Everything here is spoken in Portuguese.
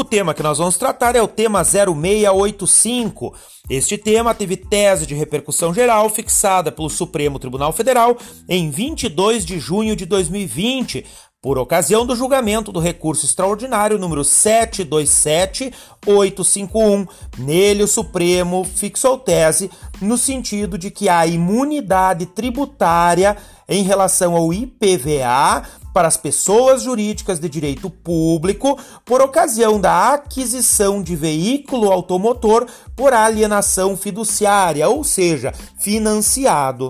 O tema que nós vamos tratar é o tema 0685. Este tema teve tese de repercussão geral fixada pelo Supremo Tribunal Federal em 22 de junho de 2020, por ocasião do julgamento do recurso extraordinário número 727851. Nele, o Supremo fixou tese no sentido de que a imunidade tributária em relação ao IPVA para as pessoas jurídicas de direito público por ocasião da aquisição de veículo automotor por alienação fiduciária, ou seja, financiado.